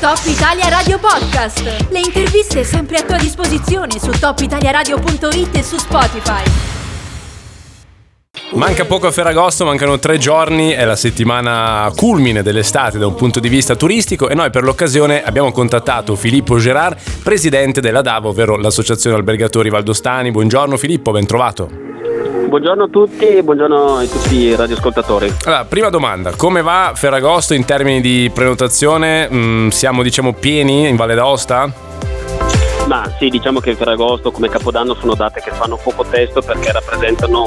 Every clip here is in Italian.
Top Italia Radio Podcast. Le interviste sempre a tua disposizione su topitaliaradio.it e su Spotify. Manca poco a Ferragosto, mancano tre giorni, è la settimana culmine dell'estate da un punto di vista turistico e noi per l'occasione abbiamo contattato Filippo Gerard, presidente della DAVO, ovvero l'Associazione Albergatori Valdostani. Buongiorno Filippo, ben trovato. Buongiorno a tutti e buongiorno a tutti i radioascoltatori. Allora, prima domanda, come va Ferragosto in termini di prenotazione? Mm, siamo diciamo pieni in Valle d'Aosta? Ma sì, diciamo che Ferragosto come Capodanno sono date che fanno poco testo perché rappresentano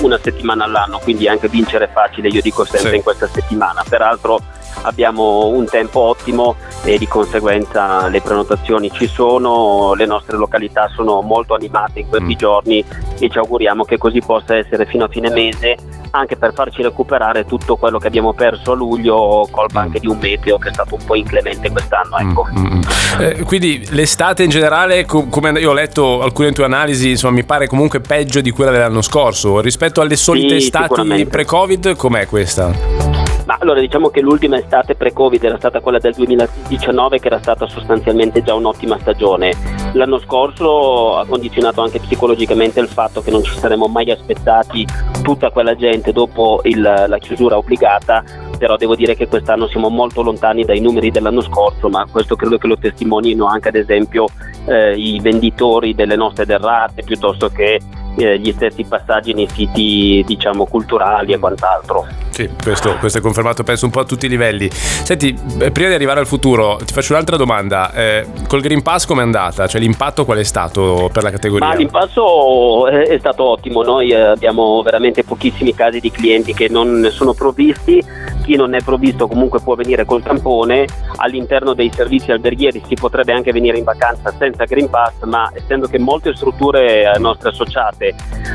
una settimana all'anno, quindi anche vincere è facile, io dico sempre Sì. in questa settimana. Peraltro abbiamo un tempo ottimo e di conseguenza le prenotazioni ci sono, le nostre località sono molto animate in questi Mm. giorni e ci auguriamo che così possa essere fino a fine mese anche per farci recuperare tutto quello che abbiamo perso a luglio colpa Mm. anche di un meteo che è stato un po' inclemente quest'anno. Ecco. Mm, mm, mm. Eh, quindi l'estate in generale, co- come io ho letto alcune tue analisi, insomma, mi pare comunque peggio di quella dell'anno scorso. Rispetto alle solite Sì, estati pre-Covid, com'è questa? Ma allora diciamo che l'ultima estate pre-Covid era stata quella del 2019 che era stata sostanzialmente già un'ottima stagione. L'anno scorso ha condizionato anche psicologicamente il fatto che non ci saremmo mai aspettati tutta quella gente dopo il- la chiusura obbligata, però devo dire che quest'anno siamo molto lontani dai numeri dell'anno scorso, ma questo credo che lo testimonino anche ad esempio eh, i venditori delle nostre derrate piuttosto che eh, gli stessi passaggi nei siti diciamo culturali e quant'altro. Sì, questo, questo è confermato penso un po' a tutti i livelli. Senti, eh, prima di arrivare al futuro, ti faccio un'altra domanda. Eh, col Green Pass com'è andata? Cioè l'impatto qual è stato per la categoria? Ma l'impasso è, stato ottimo, noi eh, abbiamo veramente pochissimi casi di clienti che non sono provvisti, chi non è provvisto comunque può venire col tampone, all'interno dei servizi alberghieri si potrebbe anche venire in vacanza senza Green Pass, ma essendo che molte strutture nostre associate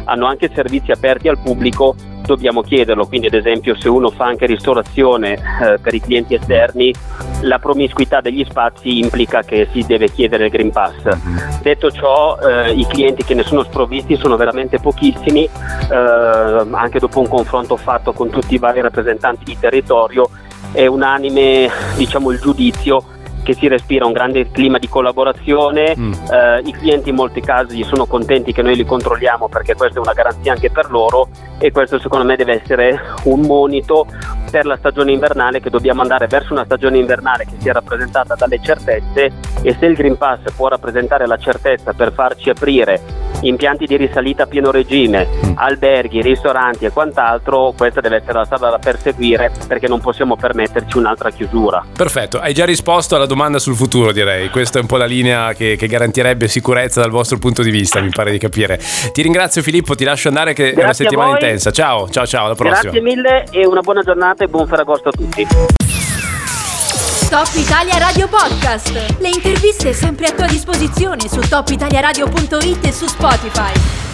hanno anche servizi aperti al pubblico, dobbiamo chiederlo, quindi ad esempio se uno fa anche ristorazione eh, per i clienti esterni, la promiscuità degli spazi implica che si deve chiedere il Green Pass. Detto ciò, eh, i clienti che ne sono sprovvisti sono veramente pochissimi, eh, anche dopo un confronto fatto con tutti i vari rappresentanti di territorio, è unanime diciamo, il giudizio che si respira un grande clima di collaborazione, Mm. eh, i clienti in molti casi sono contenti che noi li controlliamo perché questa è una garanzia anche per loro e questo secondo me deve essere un monito per la stagione invernale che dobbiamo andare verso una stagione invernale che sia rappresentata dalle certezze e se il Green Pass può rappresentare la certezza per farci aprire impianti di risalita a pieno regime, Mm. alberghi, ristoranti e quant'altro, questa deve essere la strada da perseguire perché non possiamo permetterci un'altra chiusura. Perfetto, hai già risposto alla domanda sul futuro direi, questa è un po' la linea che, che garantirebbe sicurezza dal vostro punto di vista, mi pare di capire. Ti ringrazio Filippo, ti lascio andare che è una Grazie settimana intensa. Ciao, ciao, ciao, alla prossima. Grazie mille e una buona giornata e buon Ferragosto a tutti. Top Italia Radio Podcast. Le interviste sempre a tua disposizione su topitaliaradio.it e su Spotify.